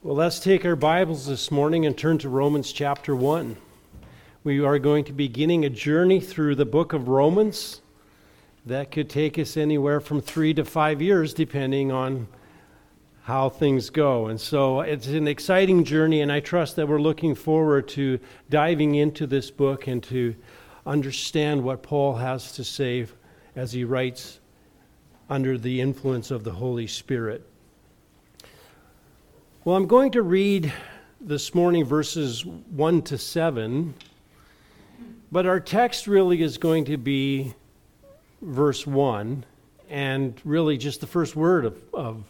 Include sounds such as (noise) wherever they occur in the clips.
Well, let's take our Bibles this morning and turn to Romans chapter 1. We are going to be beginning a journey through the book of Romans that could take us anywhere from three to five years, depending on how things go. And so it's an exciting journey, and I trust that we're looking forward to diving into this book and to understand what Paul has to say as he writes under the influence of the Holy Spirit. Well, I'm going to read this morning verses 1 to 7, but our text really is going to be verse 1 and really just the first word of, of,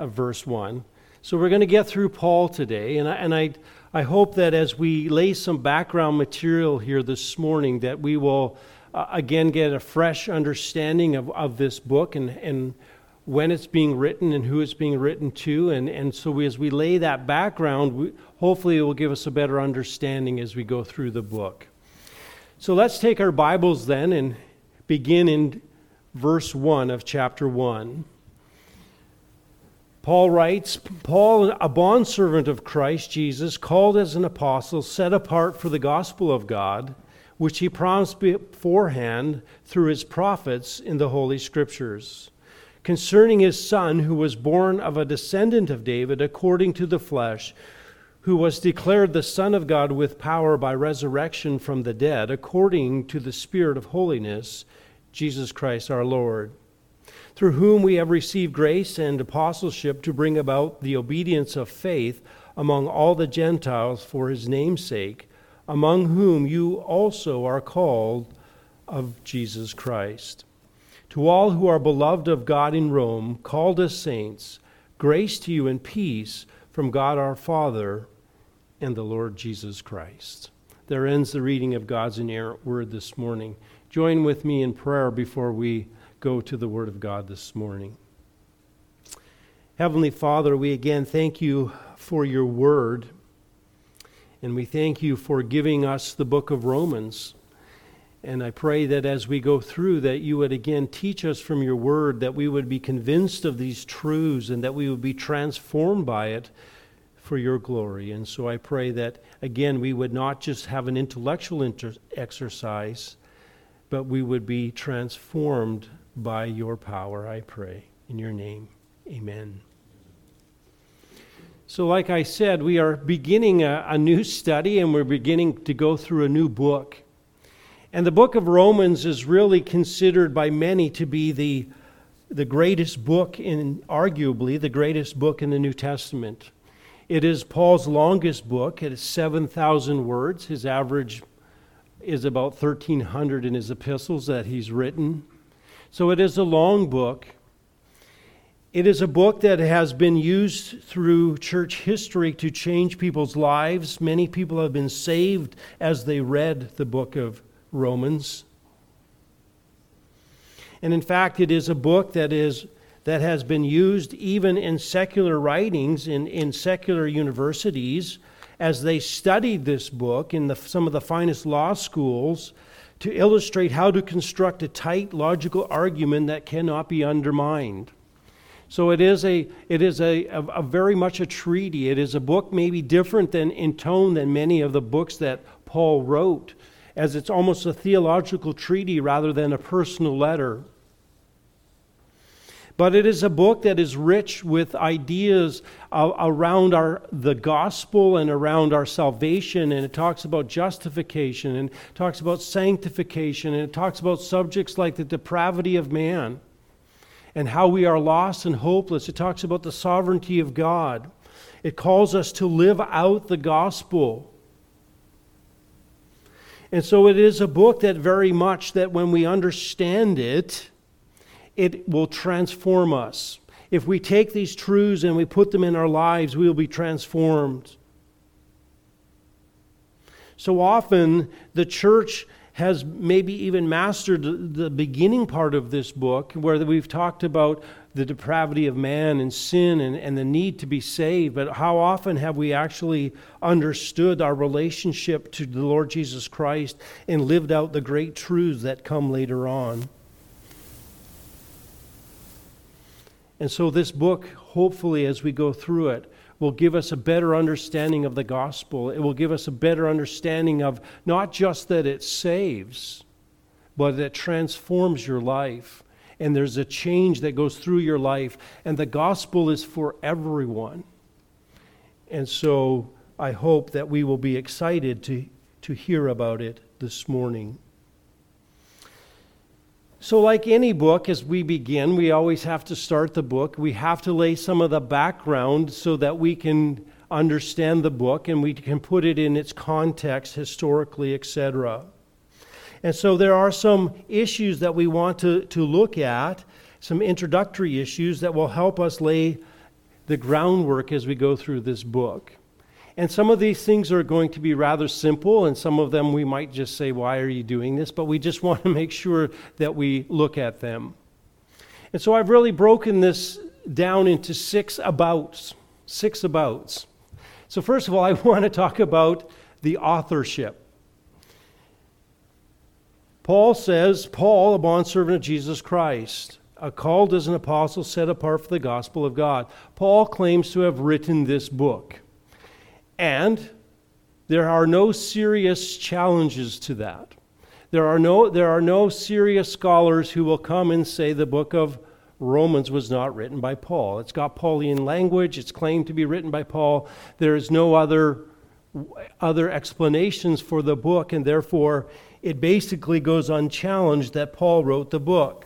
of verse 1. So we're going to get through Paul today, and I, and I, I hope that as we lay some background material here this morning, that we will uh, again get a fresh understanding of, of this book and, and when it's being written and who it's being written to. And, and so we, as we lay that background, we, hopefully it will give us a better understanding as we go through the book. So let's take our Bibles then and begin in verse 1 of chapter 1. Paul writes Paul, a bondservant of Christ Jesus, called as an apostle, set apart for the gospel of God, which he promised beforehand through his prophets in the Holy Scriptures concerning his son, who was born of a descendant of David according to the flesh, who was declared the Son of God with power by resurrection from the dead, according to the Spirit of holiness, Jesus Christ our Lord, through whom we have received grace and apostleship to bring about the obedience of faith among all the Gentiles for his name's sake, among whom you also are called of Jesus Christ to all who are beloved of God in Rome, called as saints, grace to you and peace from God our Father and the Lord Jesus Christ. There ends the reading of God's inerrant word this morning. Join with me in prayer before we go to the word of God this morning. Heavenly Father, we again thank you for your word, and we thank you for giving us the book of Romans. And I pray that as we go through, that you would again teach us from your word, that we would be convinced of these truths and that we would be transformed by it for your glory. And so I pray that, again, we would not just have an intellectual inter- exercise, but we would be transformed by your power, I pray. In your name, amen. So, like I said, we are beginning a, a new study and we're beginning to go through a new book. And the book of Romans is really considered by many to be the, the greatest book in, arguably, the greatest book in the New Testament. It is Paul's longest book. It is 7,000 words. His average is about 1,300 in his epistles that he's written. So it is a long book. It is a book that has been used through church history to change people's lives. Many people have been saved as they read the book of Romans. And in fact, it is a book that is that has been used even in secular writings in, in secular universities as they studied this book in the, some of the finest law schools to illustrate how to construct a tight logical argument that cannot be undermined. So it is a it is a, a, a, very much a treaty. It is a book maybe different than in tone than many of the books that Paul wrote as it's almost a theological treaty rather than a personal letter. But it is a book that is rich with ideas around our, the gospel and around our salvation. And it talks about justification and talks about sanctification. And it talks about subjects like the depravity of man and how we are lost and hopeless. It talks about the sovereignty of God. It calls us to live out the gospel. And so it is a book that very much that when we understand it, it will transform us. If we take these truths and we put them in our lives, we will be transformed. So often, the church has maybe even mastered the beginning part of this book, where we've talked about the depravity of man and sin and, and the need to be saved, but how often have we actually understood our relationship to the Lord Jesus Christ and lived out the great truths that come later on? And so, this book, hopefully, as we go through it, will give us a better understanding of the gospel. It will give us a better understanding of not just that it saves, but that it transforms your life. And there's a change that goes through your life. And the gospel is for everyone. And so I hope that we will be excited to, to hear about it this morning. So, like any book, as we begin, we always have to start the book. We have to lay some of the background so that we can understand the book and we can put it in its context historically, etc. And so, there are some issues that we want to, to look at, some introductory issues that will help us lay the groundwork as we go through this book. And some of these things are going to be rather simple, and some of them we might just say, Why are you doing this? But we just want to (laughs) make sure that we look at them. And so I've really broken this down into six abouts. Six abouts. So, first of all, (laughs) I want to talk about the authorship. Paul says, Paul, a bondservant of Jesus Christ, a called as an apostle set apart for the gospel of God. Paul claims to have written this book. And there are no serious challenges to that. There are no, there are no serious scholars who will come and say the book of Romans was not written by Paul. It's got Pauline language, it's claimed to be written by Paul. There is no other, other explanations for the book, and therefore it basically goes unchallenged that Paul wrote the book.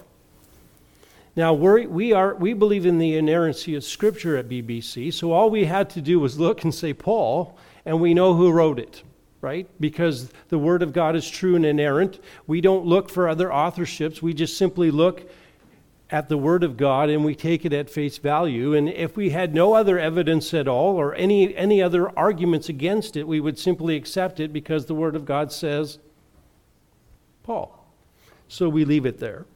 Now, we're, we, are, we believe in the inerrancy of Scripture at BBC, so all we had to do was look and say Paul, and we know who wrote it, right? Because the Word of God is true and inerrant. We don't look for other authorships, we just simply look at the Word of God and we take it at face value. And if we had no other evidence at all or any, any other arguments against it, we would simply accept it because the Word of God says Paul. So we leave it there.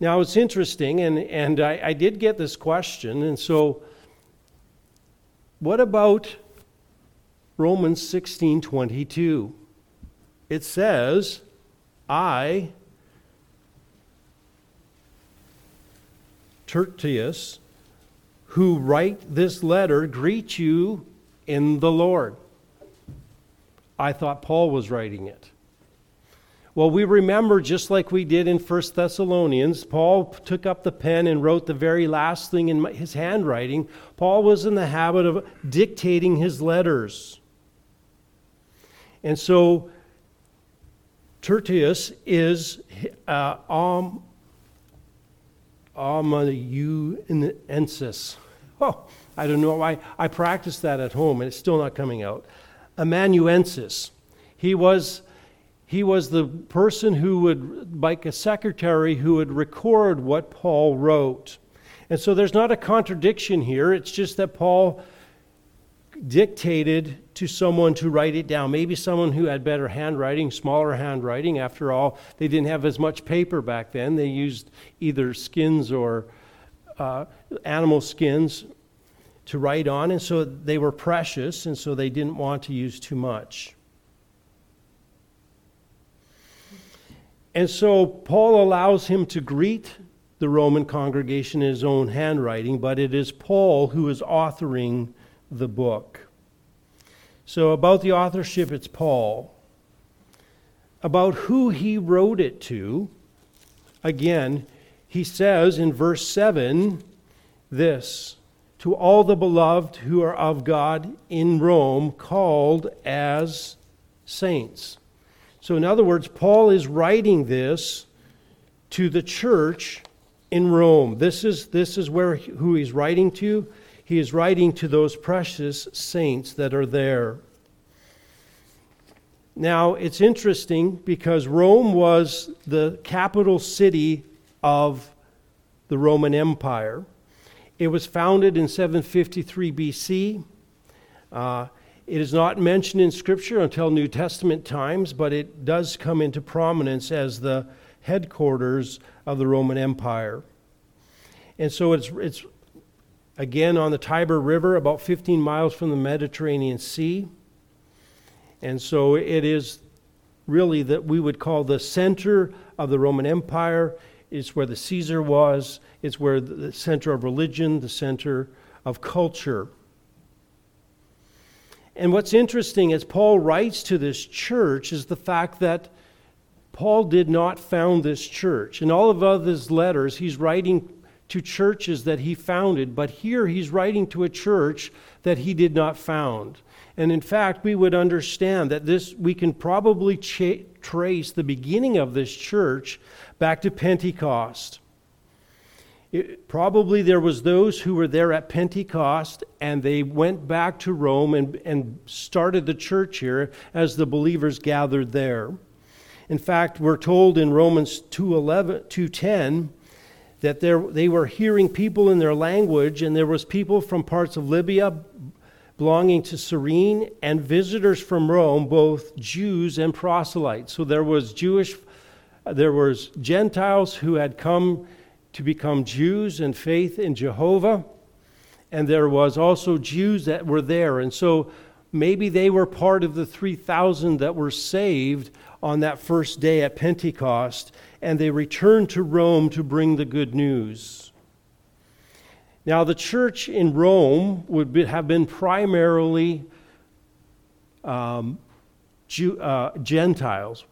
Now, it's interesting, and, and I, I did get this question, and so what about Romans 16 22? It says, I, Tertius, who write this letter, greet you in the Lord. I thought Paul was writing it. Well, we remember just like we did in 1 Thessalonians, Paul took up the pen and wrote the very last thing in his handwriting. Paul was in the habit of dictating his letters. And so Tertius is uh, um, amanuensis. Oh, I don't know why. I practiced that at home and it's still not coming out. Amanuensis. He was he was the person who would, like a secretary, who would record what Paul wrote. And so there's not a contradiction here. It's just that Paul dictated to someone to write it down. Maybe someone who had better handwriting, smaller handwriting. After all, they didn't have as much paper back then. They used either skins or uh, animal skins to write on, and so they were precious, and so they didn't want to use too much. And so Paul allows him to greet the Roman congregation in his own handwriting, but it is Paul who is authoring the book. So, about the authorship, it's Paul. About who he wrote it to, again, he says in verse 7 this To all the beloved who are of God in Rome, called as saints. So, in other words, Paul is writing this to the church in Rome. This is, this is where who he's writing to. He is writing to those precious saints that are there. Now, it's interesting because Rome was the capital city of the Roman Empire. It was founded in 753 BC. Uh, it is not mentioned in Scripture until New Testament times, but it does come into prominence as the headquarters of the Roman Empire. And so it's, it's again on the Tiber River, about 15 miles from the Mediterranean Sea. And so it is really that we would call the center of the Roman Empire. it's where the Caesar was, it's where the center of religion, the center of culture. And what's interesting as Paul writes to this church is the fact that Paul did not found this church. In all of his letters, he's writing to churches that he founded, but here he's writing to a church that he did not found. And in fact, we would understand that this we can probably cha- trace the beginning of this church back to Pentecost. It, probably there was those who were there at Pentecost and they went back to Rome and, and started the church here as the believers gathered there. In fact, we're told in Romans 2:11 2:10 that there, they were hearing people in their language, and there was people from parts of Libya belonging to Cyrene and visitors from Rome, both Jews and proselytes. So there was Jewish, there was Gentiles who had come to become Jews and faith in Jehovah, and there was also Jews that were there. And so maybe they were part of the 3,000 that were saved on that first day at Pentecost and they returned to Rome to bring the good news. Now, the church in Rome would be, have been primarily um, Jew, uh, Gentiles.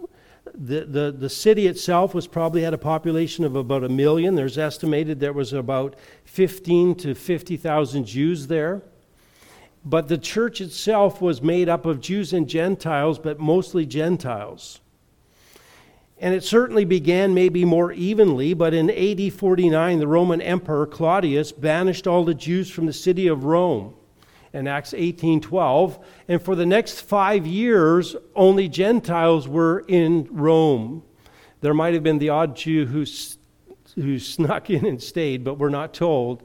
The, the, the city itself was probably had a population of about a million. There's estimated there was about 15 to 50,000 Jews there. But the church itself was made up of Jews and Gentiles, but mostly Gentiles. And it certainly began maybe more evenly, but in AD 49, the Roman Emperor Claudius banished all the Jews from the city of Rome in Acts 18:12, and for the next 5 years only Gentiles were in Rome. There might have been the odd Jew who who snuck in and stayed, but we're not told.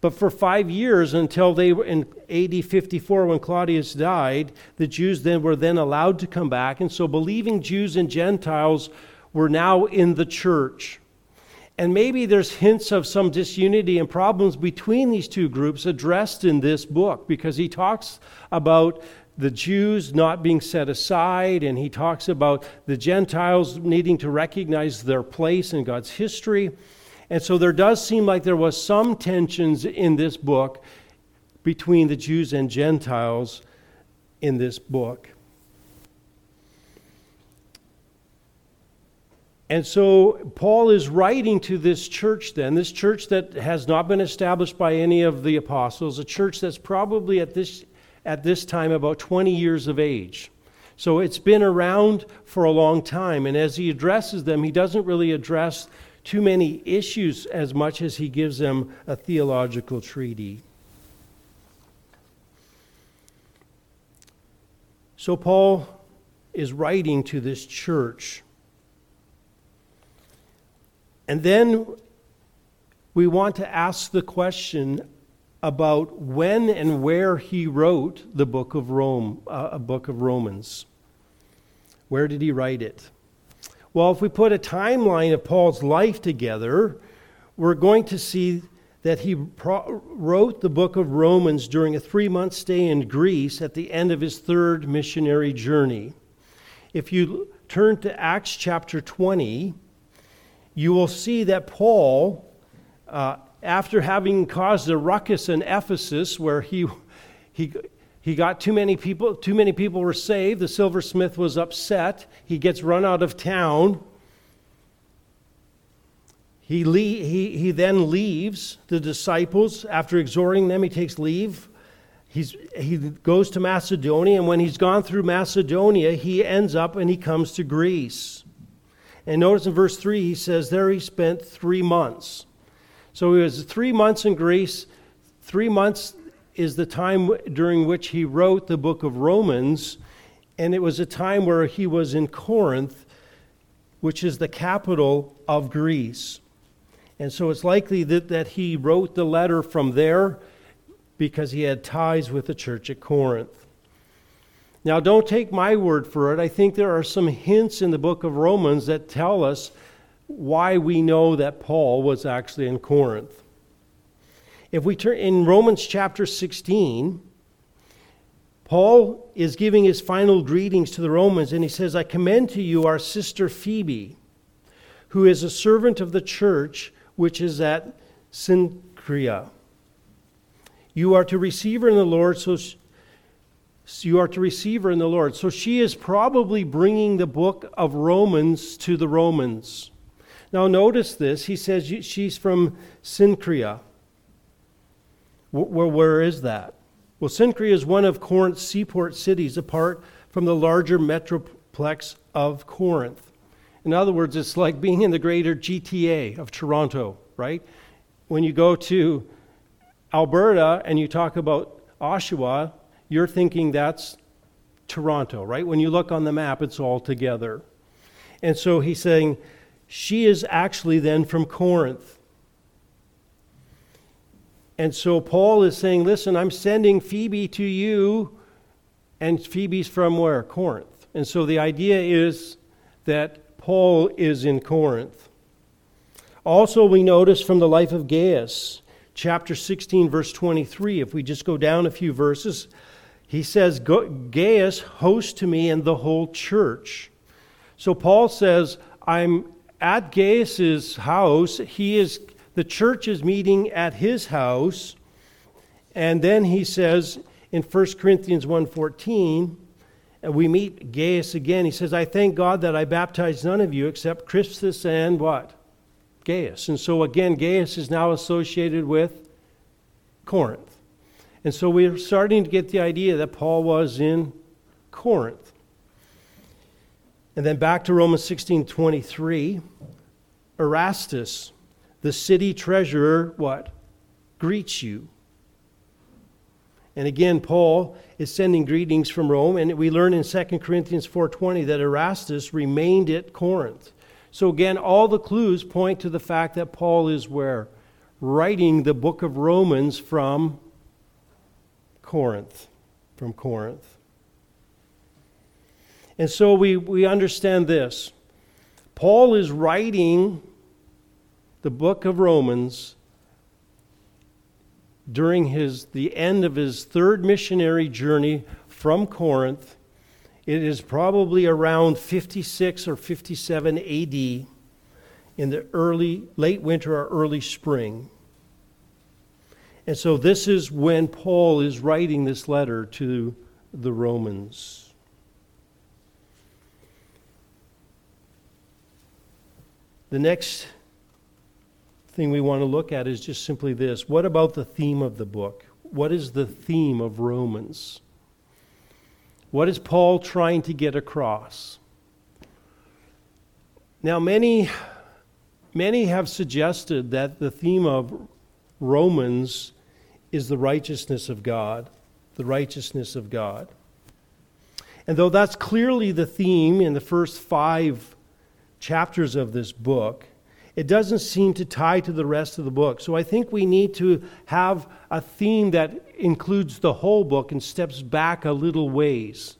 But for five years, until they were in AD 54, when Claudius died, the Jews then were then allowed to come back, and so believing Jews and Gentiles were now in the church. And maybe there's hints of some disunity and problems between these two groups addressed in this book because he talks about the Jews not being set aside, and he talks about the Gentiles needing to recognize their place in God's history. And so there does seem like there was some tensions in this book between the Jews and Gentiles in this book. And so Paul is writing to this church then, this church that has not been established by any of the apostles, a church that's probably at this, at this time about 20 years of age. So it's been around for a long time. And as he addresses them, he doesn't really address too many issues as much as he gives them a theological treaty. So Paul is writing to this church and then we want to ask the question about when and where he wrote the book of Rome, uh, a book of Romans. Where did he write it? Well, if we put a timeline of Paul's life together, we're going to see that he pro- wrote the book of Romans during a three month stay in Greece at the end of his third missionary journey. If you turn to Acts chapter 20, you will see that Paul, uh, after having caused a ruckus in Ephesus where he, he, he got too many people, too many people were saved, the silversmith was upset, he gets run out of town. He, le- he, he then leaves the disciples. After exhorting them, he takes leave. He's, he goes to Macedonia, and when he's gone through Macedonia, he ends up and he comes to Greece. And notice in verse 3, he says, There he spent three months. So he was three months in Greece. Three months is the time during which he wrote the book of Romans. And it was a time where he was in Corinth, which is the capital of Greece. And so it's likely that, that he wrote the letter from there because he had ties with the church at Corinth. Now, don't take my word for it. I think there are some hints in the book of Romans that tell us why we know that Paul was actually in Corinth. If we turn in Romans chapter 16, Paul is giving his final greetings to the Romans, and he says, I commend to you our sister Phoebe who is a servant of the church which is at Cenchrea. You are to receive her in the Lord, so you are to receive her in the Lord. So she is probably bringing the book of Romans to the Romans. Now, notice this. He says she's from Cenchrea. Well, where is that? Well, Cenchrea is one of Corinth's seaport cities apart from the larger metroplex of Corinth. In other words, it's like being in the greater GTA of Toronto, right? When you go to Alberta and you talk about Oshawa, you're thinking that's Toronto, right? When you look on the map, it's all together. And so he's saying she is actually then from Corinth. And so Paul is saying, Listen, I'm sending Phoebe to you, and Phoebe's from where? Corinth. And so the idea is that Paul is in Corinth. Also, we notice from the life of Gaius, chapter 16, verse 23, if we just go down a few verses, he says, Gaius hosts to me and the whole church. So Paul says, I'm at Gaius's house. He is the church is meeting at his house. And then he says in 1 Corinthians 1:14, and we meet Gaius again. He says, I thank God that I baptized none of you except Crispus and what? Gaius. And so again, Gaius is now associated with Corinth. And so we're starting to get the idea that Paul was in Corinth. And then back to Romans 16:23, Erastus the city treasurer, what? Greets you. And again, Paul is sending greetings from Rome, and we learn in 2 Corinthians 4:20 that Erastus remained at Corinth. So again, all the clues point to the fact that Paul is where? Writing the book of Romans from Corinth. From Corinth. And so we, we understand this. Paul is writing the book of Romans during his, the end of his third missionary journey from Corinth. It is probably around 56 or 57 AD in the early, late winter or early spring. And so this is when Paul is writing this letter to the Romans. The next thing we want to look at is just simply this what about the theme of the book? What is the theme of Romans? What is Paul trying to get across? Now, many, many have suggested that the theme of Romans is the righteousness of God, the righteousness of God. And though that's clearly the theme in the first five chapters of this book, it doesn't seem to tie to the rest of the book. So I think we need to have a theme that includes the whole book and steps back a little ways.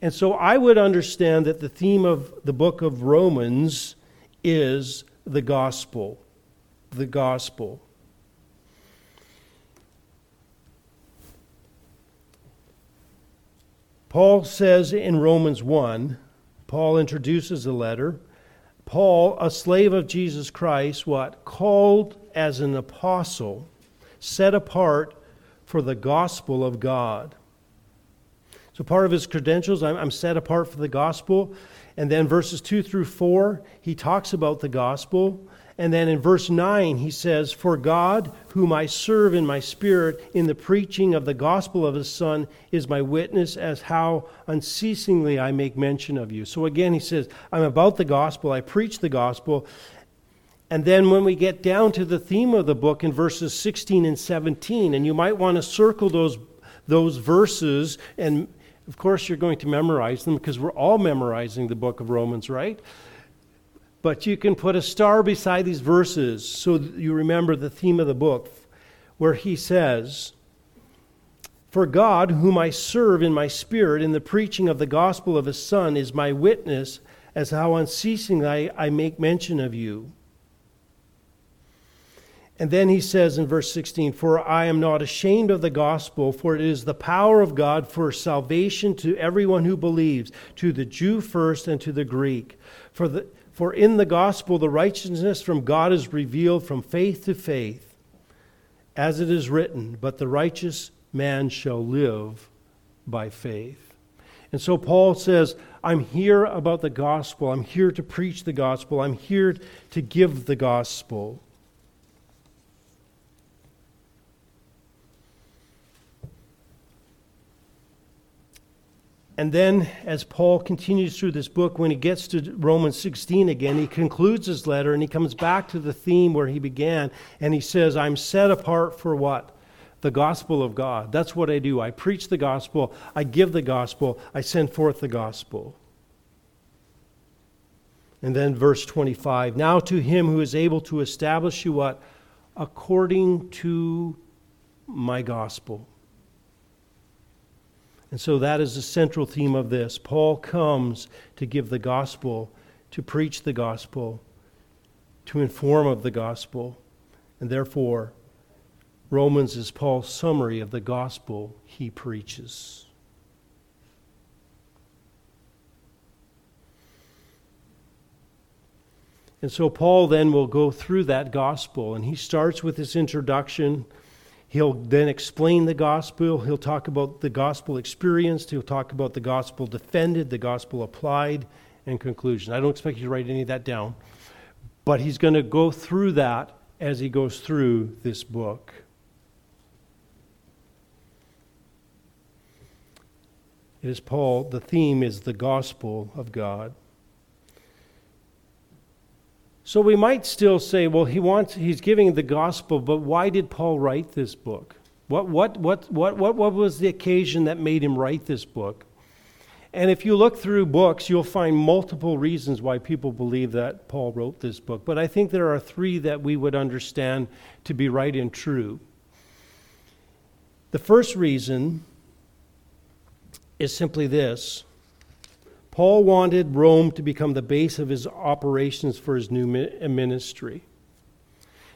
And so I would understand that the theme of the book of Romans is the gospel. The gospel. Paul says in Romans 1, Paul introduces the letter. Paul, a slave of Jesus Christ, what? Called as an apostle, set apart for the gospel of God. So, part of his credentials, I'm, I'm set apart for the gospel. And then verses 2 through 4, he talks about the gospel. And then in verse 9, he says, For God, whom I serve in my spirit in the preaching of the gospel of his Son, is my witness as how unceasingly I make mention of you. So again, he says, I'm about the gospel, I preach the gospel. And then when we get down to the theme of the book in verses 16 and 17, and you might want to circle those, those verses, and of course you're going to memorize them because we're all memorizing the book of Romans, right? But you can put a star beside these verses so you remember the theme of the book, where he says, For God, whom I serve in my spirit in the preaching of the gospel of his Son, is my witness as how unceasingly I, I make mention of you. And then he says in verse 16, For I am not ashamed of the gospel, for it is the power of God for salvation to everyone who believes, to the Jew first and to the Greek. For the For in the gospel, the righteousness from God is revealed from faith to faith, as it is written, But the righteous man shall live by faith. And so Paul says, I'm here about the gospel. I'm here to preach the gospel. I'm here to give the gospel. And then, as Paul continues through this book, when he gets to Romans 16 again, he concludes his letter and he comes back to the theme where he began. And he says, I'm set apart for what? The gospel of God. That's what I do. I preach the gospel, I give the gospel, I send forth the gospel. And then, verse 25 Now to him who is able to establish you what? According to my gospel. And so that is the central theme of this. Paul comes to give the gospel, to preach the gospel, to inform of the gospel. And therefore, Romans is Paul's summary of the gospel he preaches. And so Paul then will go through that gospel, and he starts with this introduction He'll then explain the gospel. He'll talk about the gospel experienced. He'll talk about the gospel defended, the gospel applied, and conclusion. I don't expect you to write any of that down, but he's going to go through that as he goes through this book. It is Paul, the theme is the gospel of God. So we might still say, well, he wants, he's giving the gospel, but why did Paul write this book? What, what, what, what, what, what was the occasion that made him write this book? And if you look through books, you'll find multiple reasons why people believe that Paul wrote this book. But I think there are three that we would understand to be right and true. The first reason is simply this Paul wanted Rome to become the base of his operations for his new uh, ministry.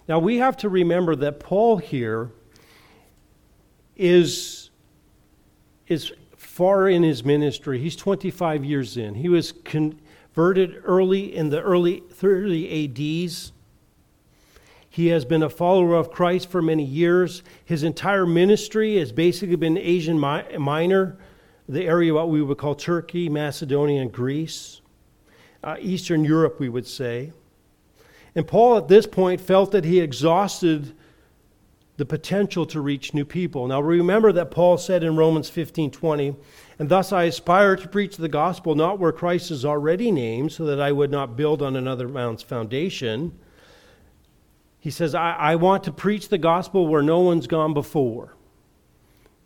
Now, we have to remember that Paul here is, is far in his ministry. He's 25 years in. He was converted early in the early 30 ADs. He has been a follower of Christ for many years. His entire ministry has basically been Asia Minor the area what we would call Turkey, Macedonia, and Greece, uh, Eastern Europe, we would say. And Paul at this point felt that he exhausted the potential to reach new people. Now remember that Paul said in Romans 15:20, "And thus I aspire to preach the gospel not where Christ is already named, so that I would not build on another man's foundation." He says, I, I want to preach the gospel where no one's gone before.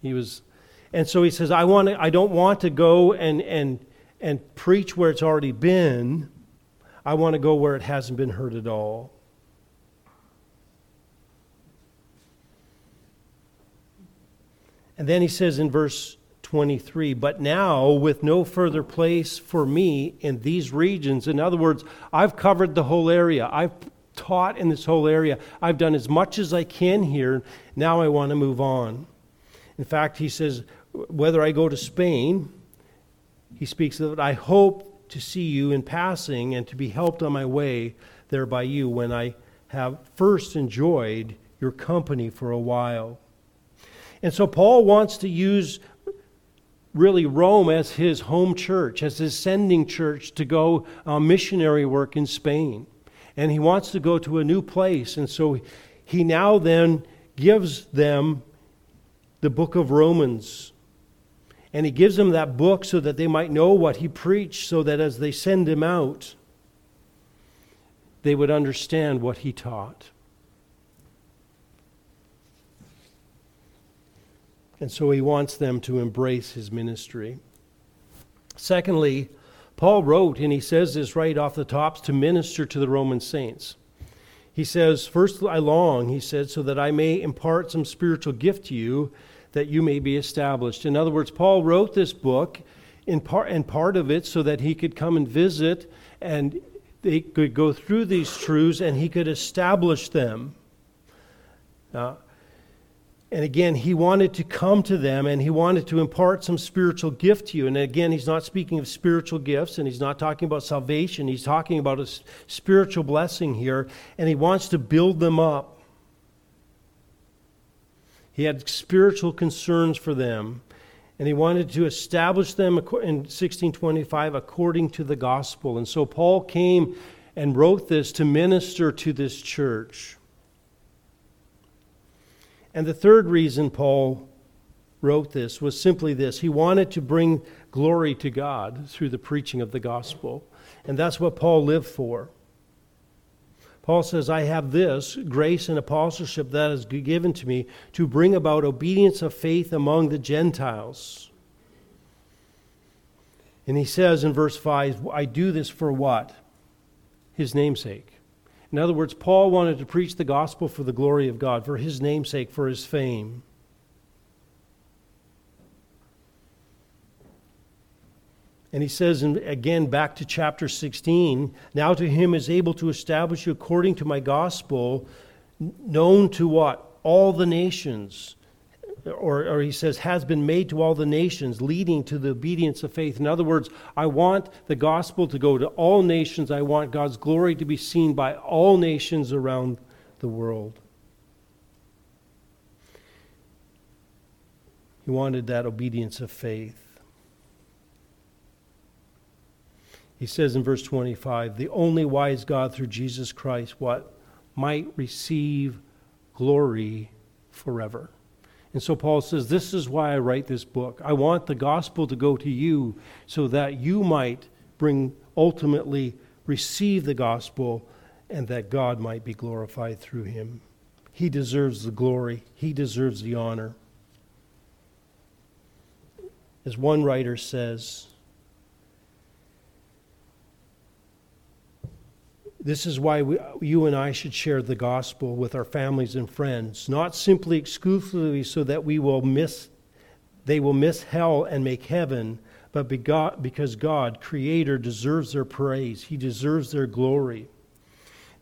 He was and so he says, I, want to, I don't want to go and, and, and preach where it's already been. I want to go where it hasn't been heard at all. And then he says in verse 23, but now with no further place for me in these regions. In other words, I've covered the whole area. I've taught in this whole area. I've done as much as I can here. Now I want to move on. In fact, he says, whether I go to Spain, he speaks of it, I hope to see you in passing and to be helped on my way there by you when I have first enjoyed your company for a while. And so Paul wants to use really Rome as his home church, as his sending church to go uh, missionary work in Spain. And he wants to go to a new place. And so he now then gives them the book of Romans and he gives them that book so that they might know what he preached, so that as they send him out, they would understand what he taught. And so he wants them to embrace his ministry. Secondly, Paul wrote, and he says this right off the tops, to minister to the Roman saints. He says, First I long, he said, so that I may impart some spiritual gift to you that you may be established. In other words, Paul wrote this book in part, and part of it so that he could come and visit and they could go through these truths and he could establish them. Now, And again, he wanted to come to them and he wanted to impart some spiritual gift to you. And again, he's not speaking of spiritual gifts and he's not talking about salvation. He's talking about a spiritual blessing here. And he wants to build them up. He had spiritual concerns for them. And he wanted to establish them in 1625 according to the gospel. And so Paul came and wrote this to minister to this church. And the third reason Paul wrote this was simply this he wanted to bring glory to God through the preaching of the gospel. And that's what Paul lived for. Paul says, I have this grace and apostleship that is given to me to bring about obedience of faith among the Gentiles. And he says in verse 5, I do this for what? His namesake. In other words, Paul wanted to preach the gospel for the glory of God, for his namesake, for his fame. And he says, again, back to chapter 16, now to him is able to establish you according to my gospel, known to what? All the nations or, or he says, has been made to all the nations, leading to the obedience of faith. In other words, I want the gospel to go to all nations. I want God's glory to be seen by all nations around the world. He wanted that obedience of faith. He says in verse 25, the only wise God through Jesus Christ, what? Might receive glory forever. And so Paul says, This is why I write this book. I want the gospel to go to you so that you might bring, ultimately, receive the gospel and that God might be glorified through him. He deserves the glory, he deserves the honor. As one writer says, This is why we, you and I should share the gospel with our families and friends, not simply exclusively so that we will miss, they will miss hell and make heaven, but because God, Creator, deserves their praise. He deserves their glory.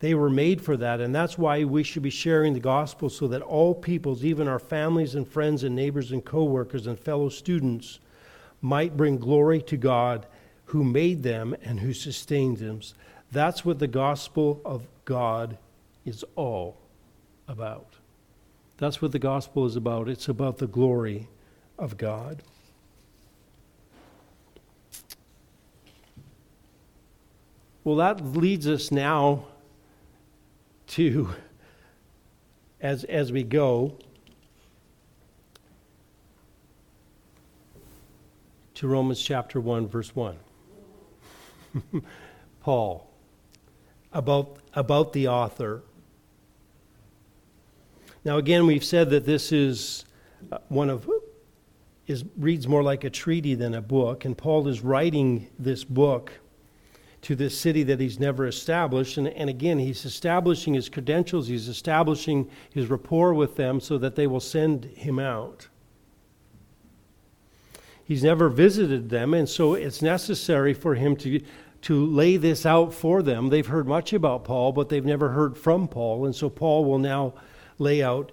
They were made for that, and that's why we should be sharing the gospel so that all peoples, even our families and friends and neighbors and coworkers and fellow students, might bring glory to God who made them and who sustains them. That's what the gospel of God is all about. That's what the gospel is about. It's about the glory of God. Well, that leads us now to, as, as we go, to Romans chapter 1, verse 1. (laughs) Paul about, about the author. Now, again, we've said that this is uh, one of is reads more like a treaty than a book, and Paul is writing this book to this city that he's never established. And, and again, he's establishing his credentials, he's establishing his rapport with them so that they will send him out. He's never visited them, and so it's necessary for him to to lay this out for them. They've heard much about Paul, but they've never heard from Paul. And so Paul will now lay out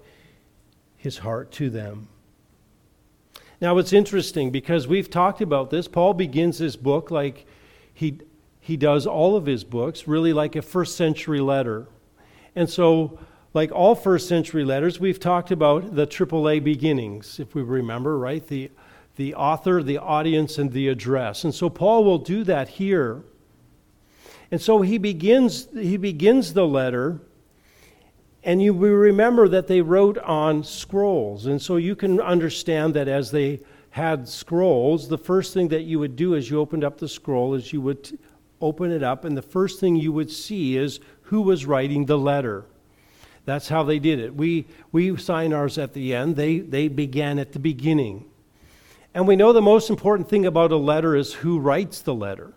his heart to them. Now, it's interesting because we've talked about this. Paul begins this book like he, he does all of his books, really like a first century letter. And so, like all first century letters, we've talked about the AAA beginnings, if we remember, right? The, the author, the audience, and the address. And so, Paul will do that here. And so he begins, he begins the letter, and you remember that they wrote on scrolls. And so you can understand that as they had scrolls, the first thing that you would do as you opened up the scroll is you would open it up, and the first thing you would see is who was writing the letter. That's how they did it. We, we sign ours at the end, they, they began at the beginning. And we know the most important thing about a letter is who writes the letter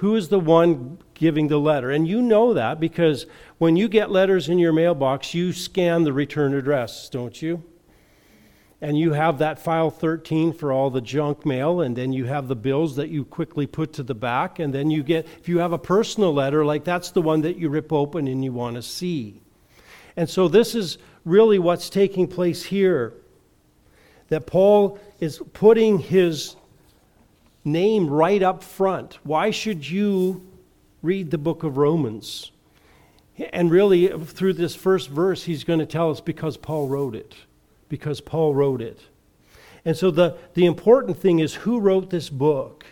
who is the one giving the letter. And you know that because when you get letters in your mailbox, you scan the return address, don't you? And you have that file 13 for all the junk mail, and then you have the bills that you quickly put to the back. And then you get, if you have a personal letter, like that's the one that you rip open and you want to see. And so this is really what's taking place here. That Paul is putting his name right up front. Why should you read the book of Romans? And really, through this first verse, he's going to tell us because Paul wrote it. Because Paul wrote it. And so the, the important thing is who wrote this book?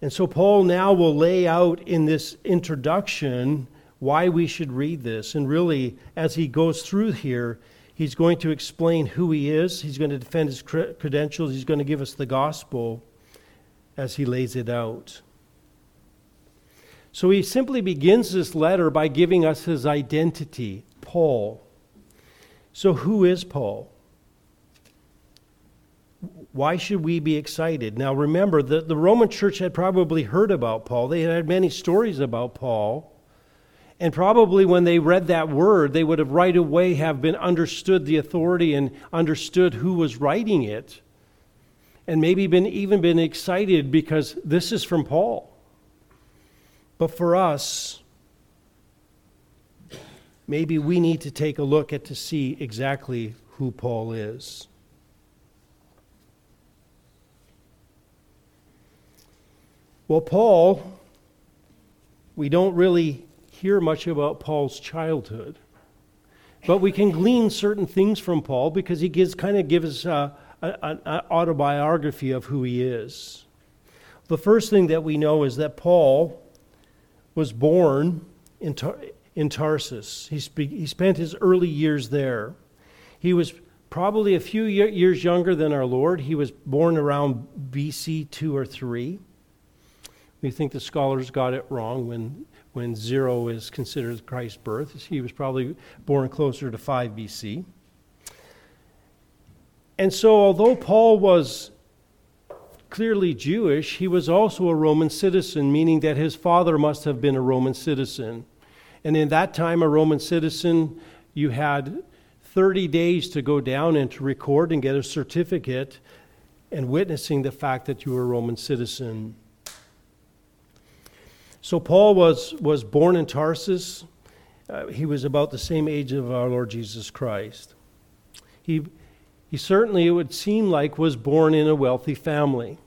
And so Paul now will lay out in this introduction why we should read this. And really, as he goes through here, he's going to explain who he is, he's going to defend his credentials, he's going to give us the gospel as he lays it out. So he simply begins this letter by giving us his identity, Paul. So, who is Paul? Why should we be excited? Now, remember, the, the Roman church had probably heard about Paul. They had many stories about Paul. And probably when they read that word, they would have right away have been understood the authority and understood who was writing it. And maybe been even been excited because this is from Paul. But for us, maybe we need to take a look at to see exactly who Paul is. Well, Paul, we don't really hear much about Paul's childhood, but we can glean certain things from Paul because he gives kind of gives uh, us an autobiography of who he is. The first thing that we know is that Paul was born in, Tar- in Tarsus. He, he spent his early years there. He was probably a few years younger than our Lord. He was born around BC 2 or 3. We think the scholars got it wrong when, when zero is considered Christ's birth. He was probably born closer to 5 BC. And so, although Paul was clearly Jewish, he was also a Roman citizen, meaning that his father must have been a Roman citizen. And in that time, a Roman citizen, you had 30 days to go down and to record and get a certificate and witnessing the fact that you were a Roman citizen. So Paul was, was born in Tarsus. Uh, he was about the same age of our Lord Jesus Christ. He, he certainly, it would seem like, was born in a wealthy family.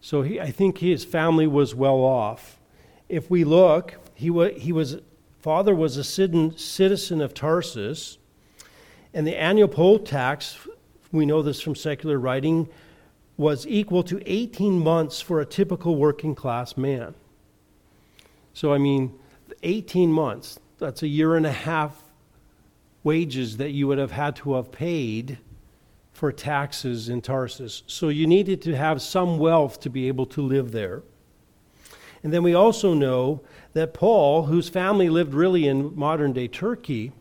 So he, I think his family was well off. If we look, he, wa, he was, father was a citizen of Tarsus, and the annual poll tax, we know this from secular writing, was equal to 18 months for a typical working class man. So, I mean, 18 months, that's a year and a half wages that you would have had to have paid for taxes in Tarsus. So you needed to have some wealth to be able to live there. And then we also know that Paul, whose family lived really in modern day Turkey,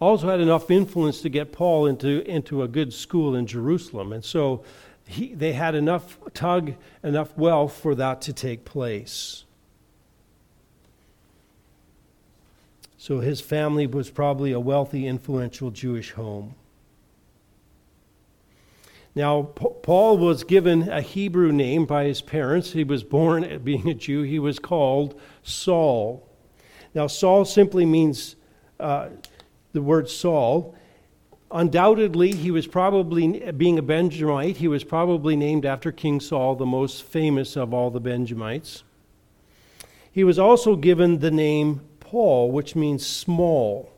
also had enough influence to get Paul into, into a good school in Jerusalem. And so he, they had enough tug, enough wealth for that to take place. So his family was probably a wealthy, influential Jewish home. Now, Paul was given a Hebrew name by his parents. He was born (laughs) being a Jew. He was called Saul. Now, Saul simply means uh, the word Saul. Undoubtedly, he was probably, being a Benjamite, he was probably named after King Saul, the most famous of all the Benjamites. He was also given the name Paul, which means small.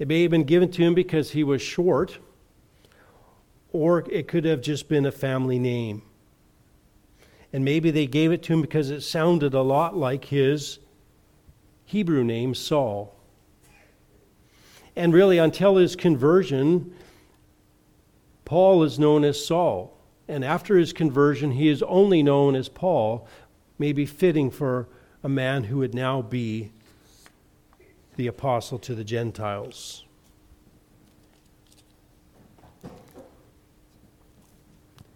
It may have been given to him because he was short, or it could have just been a family name. And maybe they gave it to him because it sounded a lot like his Hebrew name, Saul. And really, until his conversion, Paul is known as Saul. And after his conversion, he is only known as Paul, maybe fitting for a man who would now be the apostle to the Gentiles.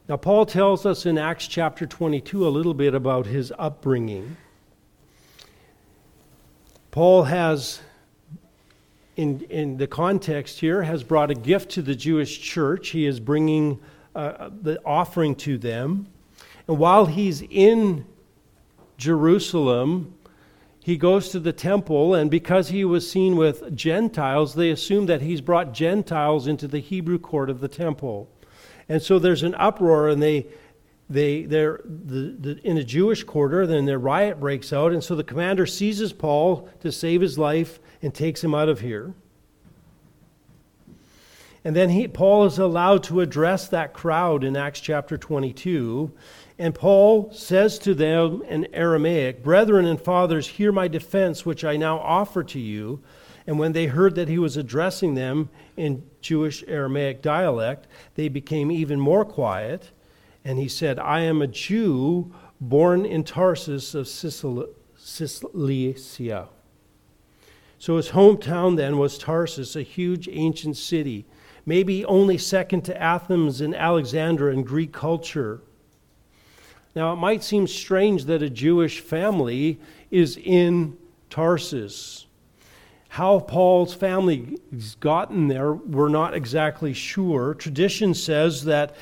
Now, Paul tells us in Acts chapter 22 a little bit about his upbringing. Paul has, in, in the context here, has brought a gift to the Jewish church. He is bringing uh, the offering to them. And while he's in Jerusalem, he goes to the temple, and because he was seen with Gentiles, they assume that he's brought Gentiles into the Hebrew court of the temple. And so there's an uproar, and they, they, they're the, the, in a Jewish quarter, then their riot breaks out, and so the commander seizes Paul to save his life and takes him out of here. And then he, Paul is allowed to address that crowd in Acts chapter 22. And Paul says to them in Aramaic, Brethren and fathers, hear my defense, which I now offer to you. And when they heard that he was addressing them in Jewish Aramaic dialect, they became even more quiet. And he said, I am a Jew born in Tarsus of Cilicia. So his hometown then was Tarsus, a huge ancient city, maybe only second to Athens and Alexandria in Greek culture. Now, it might seem strange that a Jewish family is in Tarsus. How Paul's family has gotten there, we're not exactly sure. Tradition says that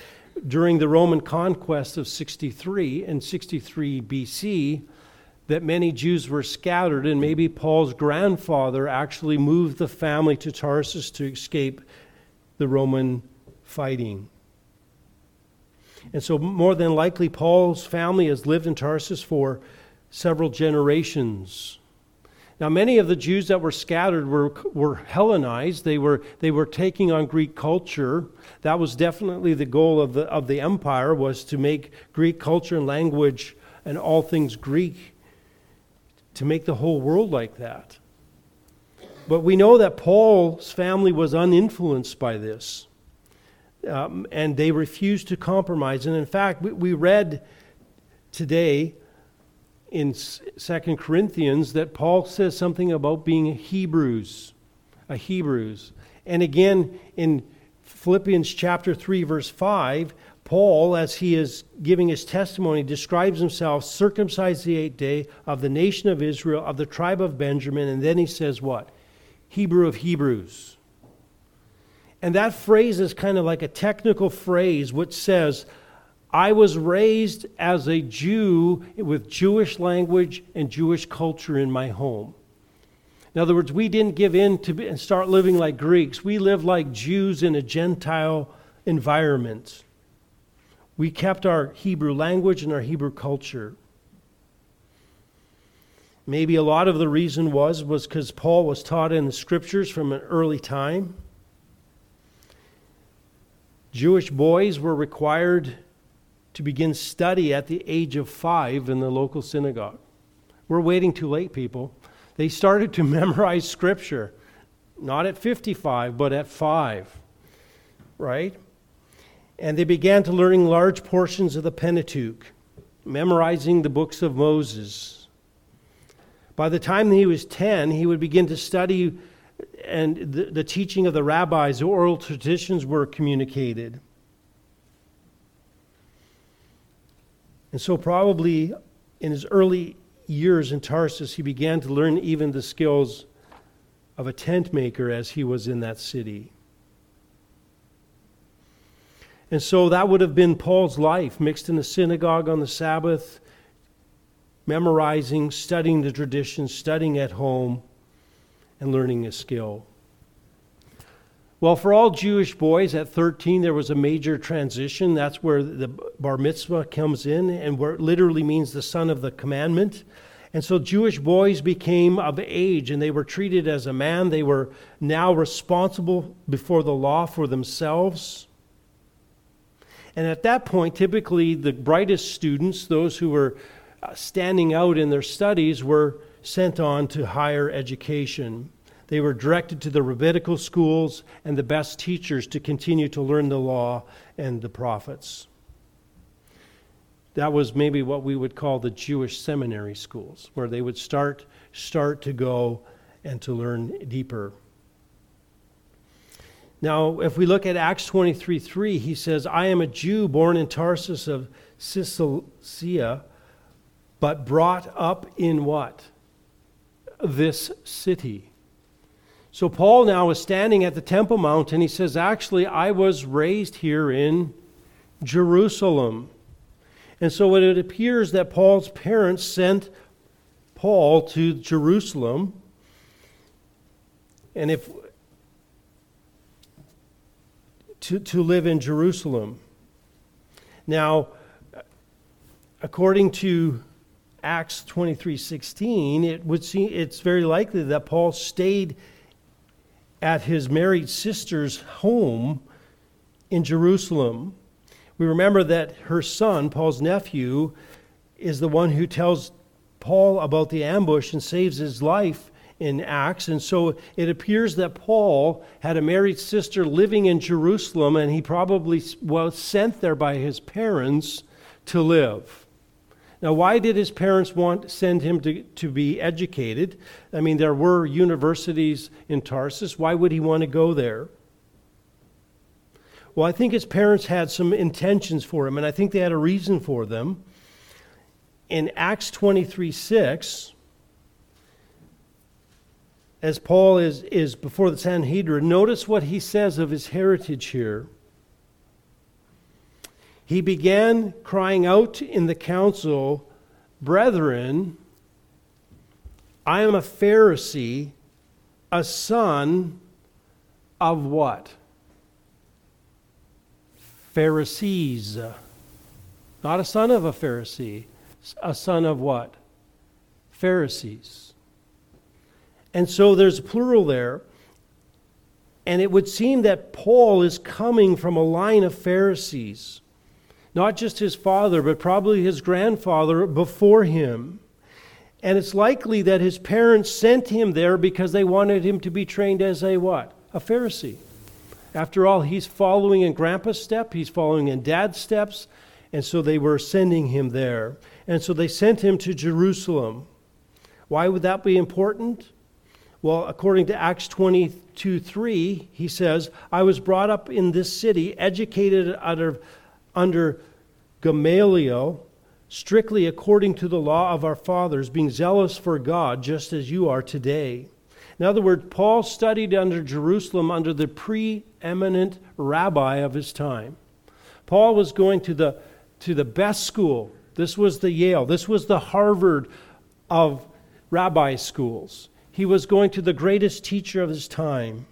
during the Roman conquest of 63 and 63 BC, that many Jews were scattered, and maybe Paul's grandfather actually moved the family to Tarsus to escape the Roman fighting. And so, more than likely, Paul's family has lived in Tarsus for several generations. Now, many of the Jews that were scattered were, were Hellenized. They were, they were taking on Greek culture. That was definitely the goal of the, of the empire, was to make Greek culture and language and all things Greek, to make the whole world like that. But we know that Paul's family was uninfluenced by this. Um, and they refused to compromise. And in fact, we, we read today in Second Corinthians that Paul says something about being Hebrews, a Hebrews. And again in Philippians chapter 3 verse 5, Paul as he is giving his testimony describes himself circumcised the 8th day of the nation of Israel of the tribe of Benjamin and then he says what? Hebrew of Hebrews. And that phrase is kind of like a technical phrase which says I was raised as a Jew with Jewish language and Jewish culture in my home. In other words, we didn't give in to and start living like Greeks. We lived like Jews in a Gentile environment. We kept our Hebrew language and our Hebrew culture. Maybe a lot of the reason was was because Paul was taught in the scriptures from an early time. Jewish boys were required to begin study at the age of five in the local synagogue. We're waiting too late, people. They started to (laughs) memorize scripture, not at 55, but at five, right? And they began to learn large portions of the Pentateuch, memorizing the books of Moses. By the time he was 10, he would begin to study and the, the teaching of the rabbis, the oral traditions were communicated. And so, probably in his early years in Tarsus, he began to learn even the skills of a tent maker as he was in that city. And so that would have been Paul's life, mixed in the synagogue on the Sabbath, memorizing, studying the traditions, studying at home, and learning a skill. Well, for all Jewish boys at 13, there was a major transition. That's where the bar mitzvah comes in, and where it literally means the son of the commandment. And so Jewish boys became of age, and they were treated as a man. They were now responsible before the law for themselves. And at that point, typically the brightest students, those who were uh, standing out in their studies, were sent on to higher education. They were directed to the rabbinical schools and the best teachers to continue to learn the law and the prophets. That was maybe what we would call the Jewish seminary schools, where they would start, start to go and to learn deeper. Now, if we look at Acts 23 3, he says, I am a Jew born in Tarsus of Cilicia, but brought up in what? This city. So Paul now is standing at the Temple Mount and he says, Actually, I was raised here in Jerusalem. And so it appears that Paul's parents sent Paul to Jerusalem. And if to, to live in Jerusalem. Now, according to Acts 23:16, it would seem it's very likely that Paul stayed at his married sister's home in Jerusalem. We remember that her son, Paul's nephew, is the one who tells Paul about the ambush and saves his life in Acts. And so it appears that Paul had a married sister living in Jerusalem, and he probably was sent there by his parents to live. Now, why did his parents want send him to, to be educated? I mean, there were universities in Tarsus. Why would he want to go there? Well, I think his parents had some intentions for him, and I think they had a reason for them. In Acts 23 6, as Paul is, is before the Sanhedrin, notice what he says of his heritage here. He began crying out in the council, Brethren, I am a Pharisee, a son of what? Pharisees. Not a son of a Pharisee, a son of what? Pharisees. And so there's a plural there. And it would seem that Paul is coming from a line of Pharisees, not just his father, but probably his grandfather before him. And it's likely that his parents sent him there because they wanted him to be trained as a what? A Pharisee. After all, he's following in grandpa's step, he's following in dad's steps, and so they were sending him there. And so they sent him to Jerusalem. Why would that be important? Well, according to Acts 22 3, he says, I was brought up in this city, educated under, under Gamaliel, strictly according to the law of our fathers, being zealous for God, just as you are today. In other words, Paul studied under Jerusalem under the preeminent rabbi of his time. Paul was going to the, to the best school. This was the Yale, this was the Harvard of rabbi schools. He was going to the greatest teacher of his time.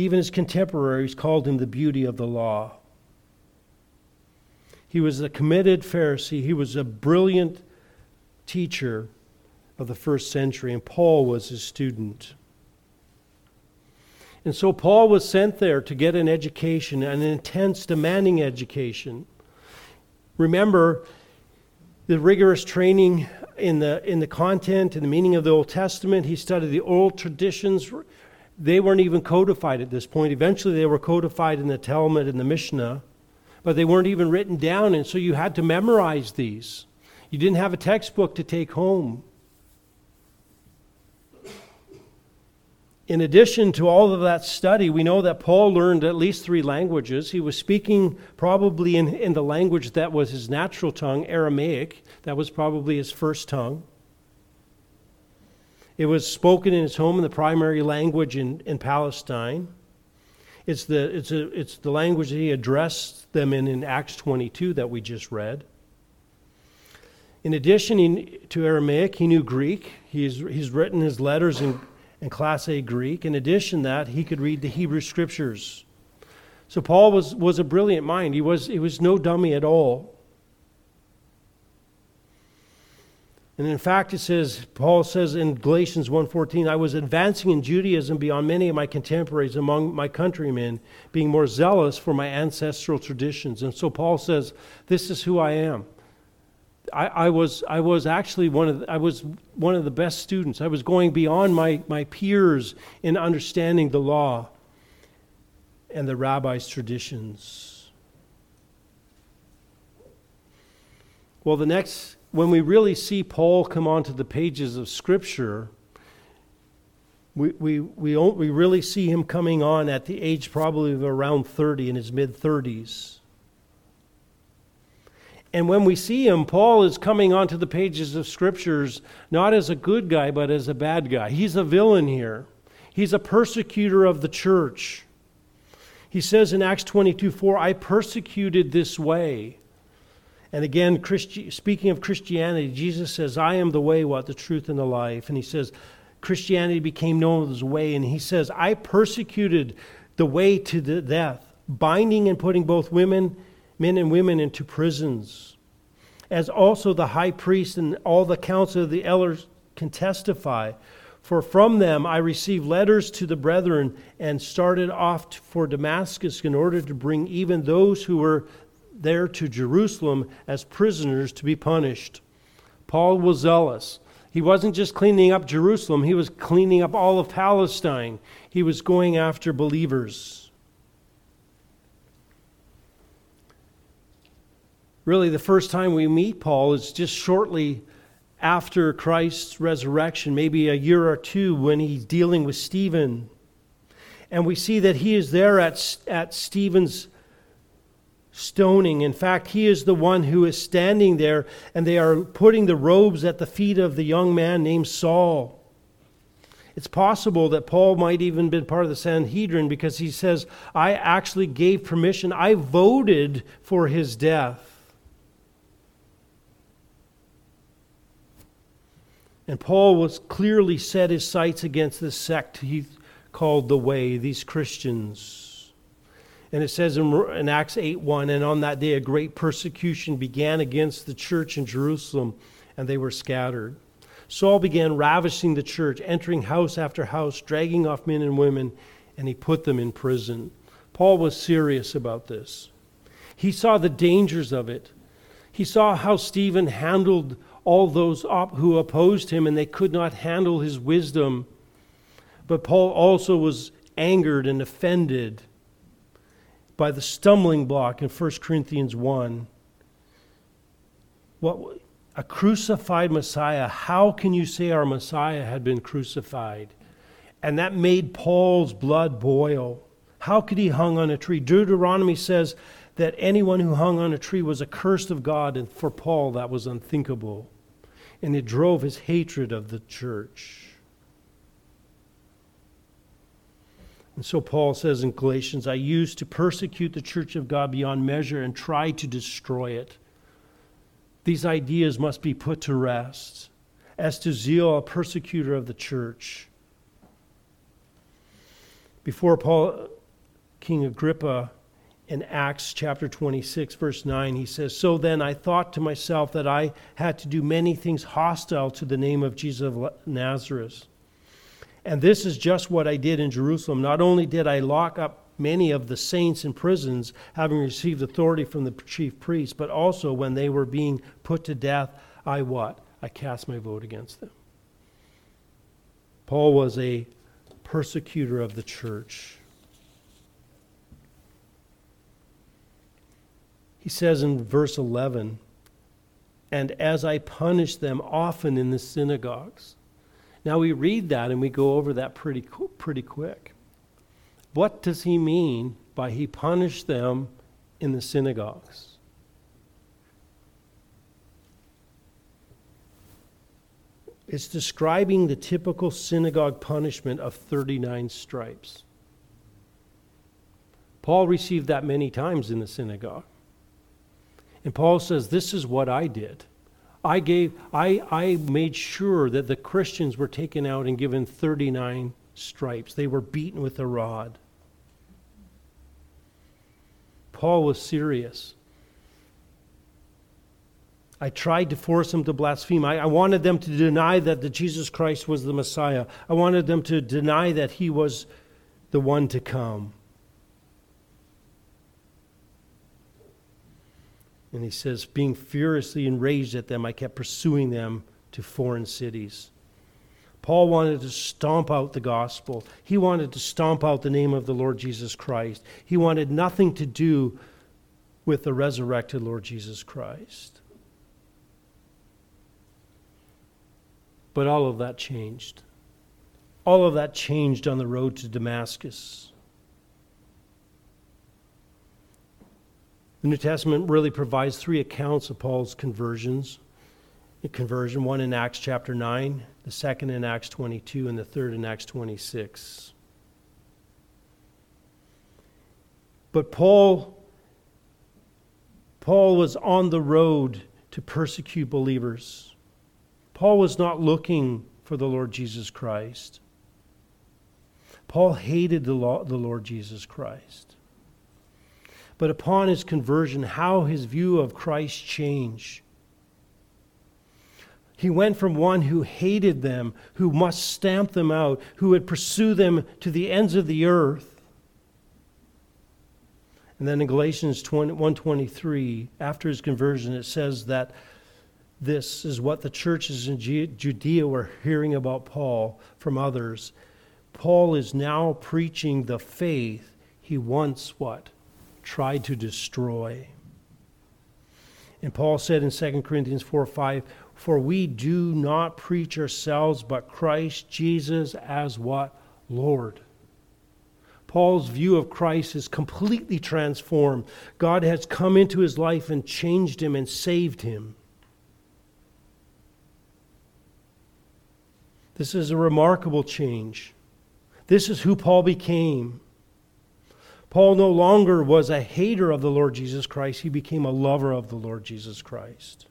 Even his contemporaries called him the beauty of the law. He was a committed Pharisee. He was a brilliant teacher of the first century, and Paul was his student. And so Paul was sent there to get an education, an intense, demanding education. Remember, the rigorous training in the, in the content and the meaning of the Old Testament. He studied the oral traditions. They weren't even codified at this point. Eventually, they were codified in the Talmud and the Mishnah, but they weren't even written down, and so you had to memorize these. You didn't have a textbook to take home. in addition to all of that study, we know that Paul learned at least three languages. He was speaking probably in, in the language that was his natural tongue, Aramaic. That was probably his first tongue. It was spoken in his home in the primary language in, in Palestine. It's the, it's, a, it's the language that he addressed them in in Acts 22 that we just read. In addition he, to Aramaic, he knew Greek. He's, he's written his letters in and Class A Greek. In addition that, he could read the Hebrew Scriptures. So Paul was, was a brilliant mind. He was, he was no dummy at all. And in fact, it says, Paul says in Galatians 1.14, I was advancing in Judaism beyond many of my contemporaries among my countrymen, being more zealous for my ancestral traditions. And so Paul says, this is who I am. I, I, was, I was actually one of the, I was one of the best students. I was going beyond my, my peers in understanding the law and the rabbi's traditions. Well, the next, when we really see Paul come onto the pages of Scripture, we, we, we, we really see him coming on at the age probably of around 30, in his mid 30s. And when we see him, Paul is coming onto the pages of scriptures not as a good guy, but as a bad guy. He's a villain here, he's a persecutor of the church. He says in Acts 22 4, I persecuted this way. And again, Christi- speaking of Christianity, Jesus says, I am the way, what, the truth, and the life. And he says, Christianity became known as the way. And he says, I persecuted the way to the death, binding and putting both women, men and women into prisons. As also the high priest and all the council of the elders can testify. For from them I received letters to the brethren and started off for Damascus in order to bring even those who were there to Jerusalem as prisoners to be punished. Paul was zealous. He wasn't just cleaning up Jerusalem, he was cleaning up all of Palestine. He was going after believers. Really, the first time we meet Paul is just shortly after Christ's resurrection, maybe a year or two when he's dealing with Stephen. And we see that he is there at, at Stephen's stoning. In fact, he is the one who is standing there, and they are putting the robes at the feet of the young man named Saul. It's possible that Paul might even been part of the Sanhedrin because he says, I actually gave permission. I voted for his death. And Paul was clearly set his sights against this sect he called the Way, these Christians. And it says in, in Acts 8 1, and on that day a great persecution began against the church in Jerusalem, and they were scattered. Saul began ravishing the church, entering house after house, dragging off men and women, and he put them in prison. Paul was serious about this. He saw the dangers of it. He saw how Stephen handled all those op- who opposed him, and they could not handle his wisdom. But Paul also was angered and offended by the stumbling block in 1 Corinthians 1. What a crucified Messiah. How can you say our Messiah had been crucified? And that made Paul's blood boil. How could he hung on a tree? Deuteronomy says that anyone who hung on a tree was accursed of God, and for Paul that was unthinkable. And it drove his hatred of the church. And so Paul says in Galatians, I used to persecute the church of God beyond measure and try to destroy it. These ideas must be put to rest. As to zeal, a persecutor of the church. Before Paul, King Agrippa, in Acts chapter 26, verse 9, he says, So then I thought to myself that I had to do many things hostile to the name of Jesus of Nazareth. And this is just what I did in Jerusalem. Not only did I lock up many of the saints in prisons, having received authority from the chief priests, but also when they were being put to death, I what? I cast my vote against them. Paul was a persecutor of the church. He says in verse 11, and as I punished them often in the synagogues. Now we read that and we go over that pretty, pretty quick. What does he mean by he punished them in the synagogues? It's describing the typical synagogue punishment of 39 stripes. Paul received that many times in the synagogue. And Paul says, This is what I did. I gave I, I made sure that the Christians were taken out and given 39 stripes. They were beaten with a rod. Paul was serious. I tried to force them to blaspheme. I, I, wanted them to deny that the Jesus Christ was the Messiah. I wanted them to deny that he was the one to come. And he says, being furiously enraged at them, I kept pursuing them to foreign cities. Paul wanted to stomp out the gospel. He wanted to stomp out the name of the Lord Jesus Christ. He wanted nothing to do with the resurrected Lord Jesus Christ. But all of that changed. All of that changed on the road to Damascus. The New Testament really provides three accounts of Paul's conversions. Conversion, one in Acts chapter 9, the second in Acts 22, and the third in Acts 26. But Paul Paul was on the road to persecute believers. Paul was not looking for the Lord Jesus Christ. Paul hated the, Lord Jesus Christ. But upon his conversion, how his view of Christ changed. He went from one who hated them, who must stamp them out, who would pursue them to the ends of the earth. And then in Galatians 1:23, after his conversion, it says that this is what the churches in Judea were hearing about Paul from others. Paul is now preaching the faith he once what? Tried to destroy. And Paul said in 2 Corinthians 4 5, For we do not preach ourselves, but Christ Jesus as what? Lord. Paul's view of Christ is completely transformed. God has come into his life and changed him and saved him. This is a remarkable change. This is who Paul became. Paul no longer was a hater of the Lord Jesus Christ, he became a lover of the Lord Jesus Christ.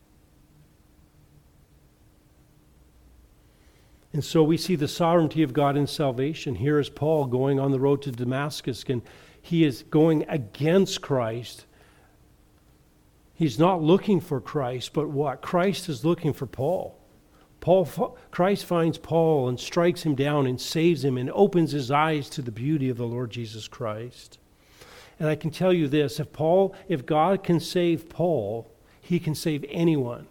And so we see the sovereignty of God in salvation. Here is Paul going on the road to Damascus, and he is going against Christ. He's not looking for Christ, but what? Christ is looking for Paul. Paul, Christ finds Paul and strikes him down and saves him and opens his eyes to the beauty of the Lord Jesus Christ. And I can tell you this if Paul, if God can save Paul, he can save anyone.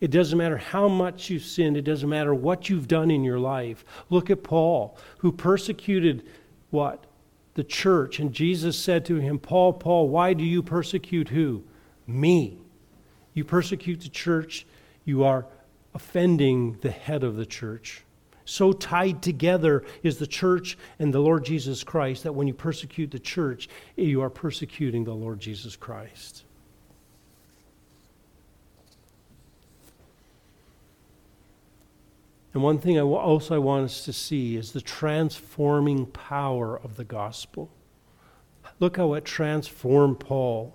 It doesn't matter how much you've sinned, it doesn't matter what you've done in your life. Look at Paul, who persecuted what? The church. And Jesus said to him, Paul, Paul, why do you persecute who? Me. You persecute the church, you are offending the head of the church. So tied together is the church and the Lord Jesus Christ that when you persecute the church, you are persecuting the Lord Jesus Christ. And one thing I also I want us to see is the transforming power of the gospel. Look how it transformed Paul.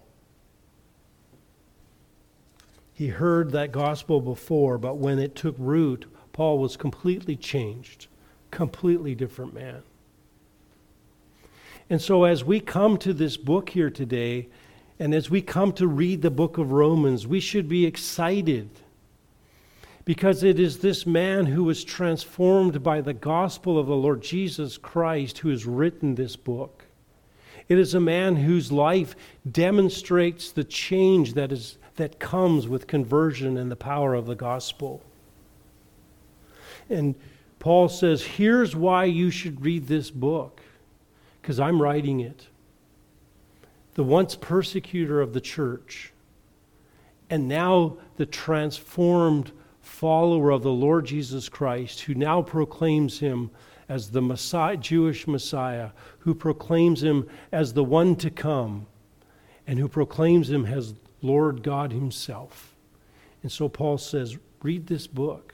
He heard that gospel before, but when it took root, Paul was completely changed, completely different man. And so, as we come to this book here today, and as we come to read the book of Romans, we should be excited because it is this man who was transformed by the gospel of the Lord Jesus Christ who has written this book. It is a man whose life demonstrates the change that, is, that comes with conversion and the power of the gospel. And Paul says, here's why you should read this book, because I'm writing it. The once persecutor of the church, and now the transformed follower of the Lord Jesus Christ, who now proclaims him as the Messiah, Jewish Messiah, who proclaims him as the one to come, and who proclaims him as Lord God Himself. And so Paul says, read this book.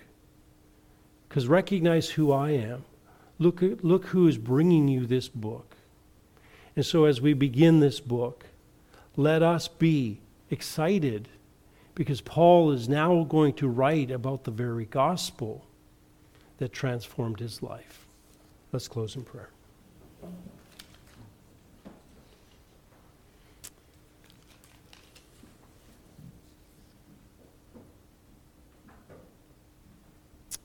Because recognize who I am. Look, look who is bringing you this book. And so as we begin this book, let us be excited because Paul is now going to write about the very gospel that transformed his life. Let's close in prayer.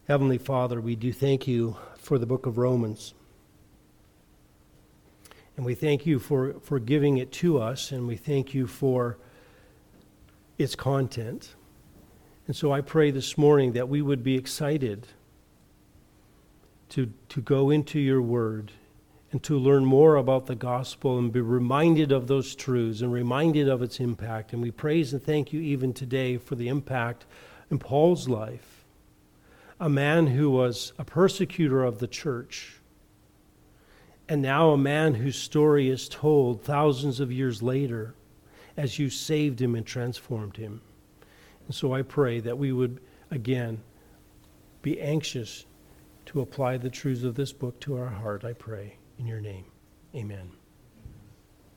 Heavenly Father, we do thank you for the book of Romans. And we thank you for, for giving it to us, and we thank you for its content. And so I pray this morning that we would be excited to, to go into your word and to learn more about the gospel and be reminded of those truths and reminded of its impact. And we praise and thank you even today for the impact in Paul's life a man who was a persecutor of the church, and now a man whose story is told thousands of years later as you saved him and transformed him. And so I pray that we would again be anxious to apply the truths of this book to our heart, I pray. In your name, amen.